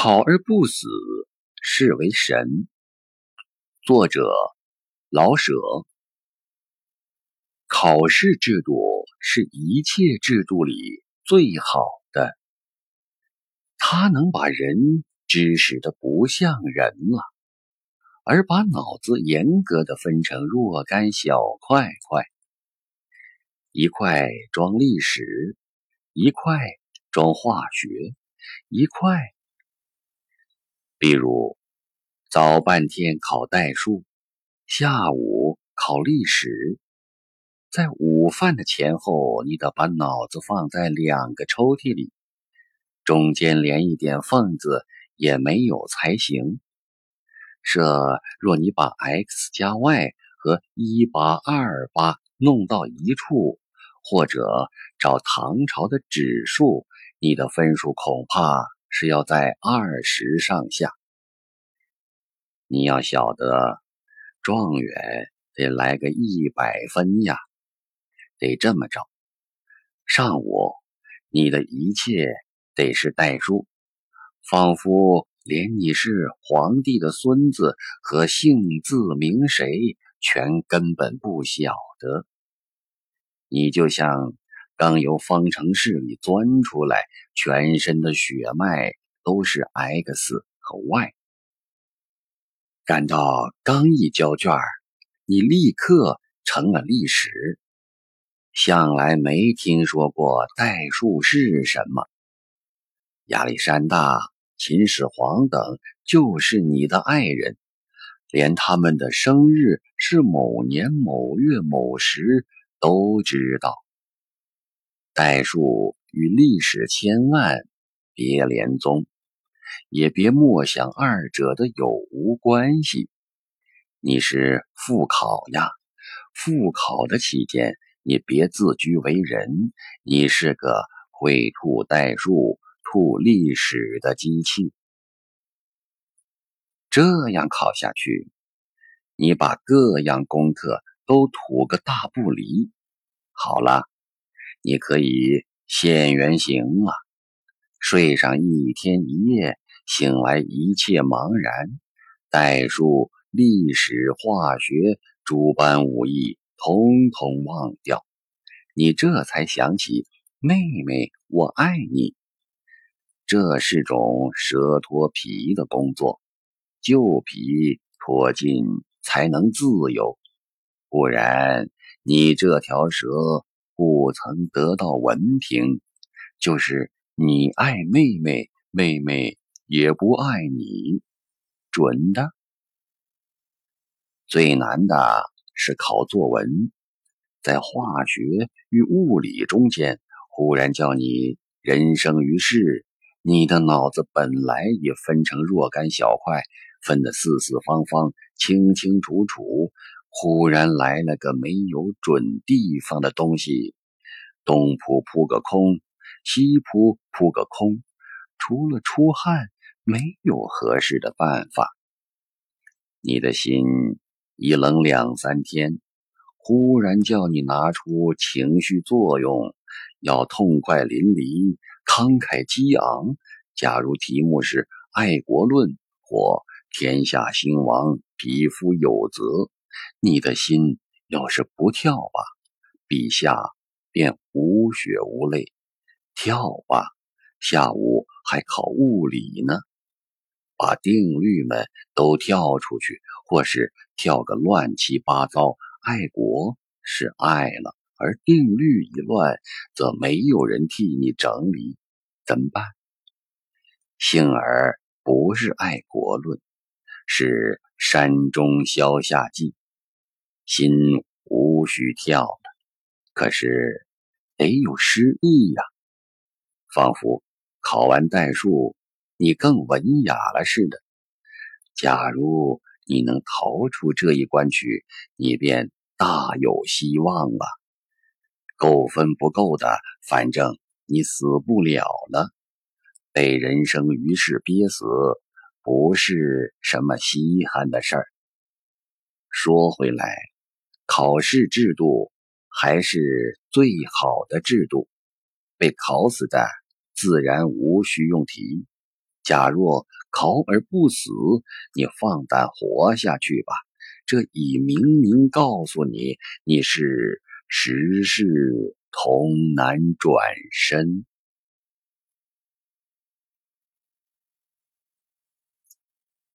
考而不死，是为神。作者老舍。考试制度是一切制度里最好的，它能把人知识的不像人了，而把脑子严格的分成若干小块块，一块装历史，一块装化学，一块。比如，早半天考代数，下午考历史，在午饭的前后，你得把脑子放在两个抽屉里，中间连一点缝子也没有才行。这若你把 x 加 y 和一八二八弄到一处，或者找唐朝的指数，你的分数恐怕。是要在二十上下。你要晓得，状元得来个一百分呀，得这么着。上午，你的一切得是代数，仿佛连你是皇帝的孙子和姓字名谁，全根本不晓得。你就像。刚由方程式里钻出来，全身的血脉都是 x 和 y。感到刚一交卷你立刻成了历史，向来没听说过代数是什么。亚历山大、秦始皇等就是你的爱人，连他们的生日是某年某月某时都知道。代数与历史千万别连宗，也别默想二者的有无关系。你是复考呀，复考的期间，你别自居为人。你是个会吐代数、吐历史的机器。这样考下去，你把各样功课都吐个大不离。好了。你可以现原形了，睡上一天一夜，醒来一切茫然，代数、历史、化学诸般武艺统统忘掉，你这才想起妹妹，我爱你。这是种蛇脱皮的工作，旧皮脱尽才能自由，不然你这条蛇。不曾得到文凭，就是你爱妹妹，妹妹也不爱你，准的。最难的是考作文，在化学与物理中间，忽然叫你人生于世，你的脑子本来也分成若干小块，分得四四方方、清清楚楚。忽然来了个没有准地方的东西，东铺铺个空，西铺铺个空，除了出汗，没有合适的办法。你的心一冷两三天，忽然叫你拿出情绪作用，要痛快淋漓、慷慨激昂。假如题目是爱国论或天下兴亡，匹夫有责。你的心要是不跳吧，陛下便无血无泪；跳吧，下午还考物理呢，把定律们都跳出去，或是跳个乱七八糟。爱国是爱了，而定律一乱，则没有人替你整理，怎么办？幸而不是爱国论，是山中消夏季。心无需跳了，可是得有诗意呀，仿佛考完代数，你更文雅了似的。假如你能逃出这一关去，你便大有希望了。够分不够的，反正你死不了了。被人生于世憋死，不是什么稀罕的事儿。说回来。考试制度还是最好的制度，被考死的自然无需用题。假若考而不死，你放胆活下去吧。这已明明告诉你，你是时势同难转身。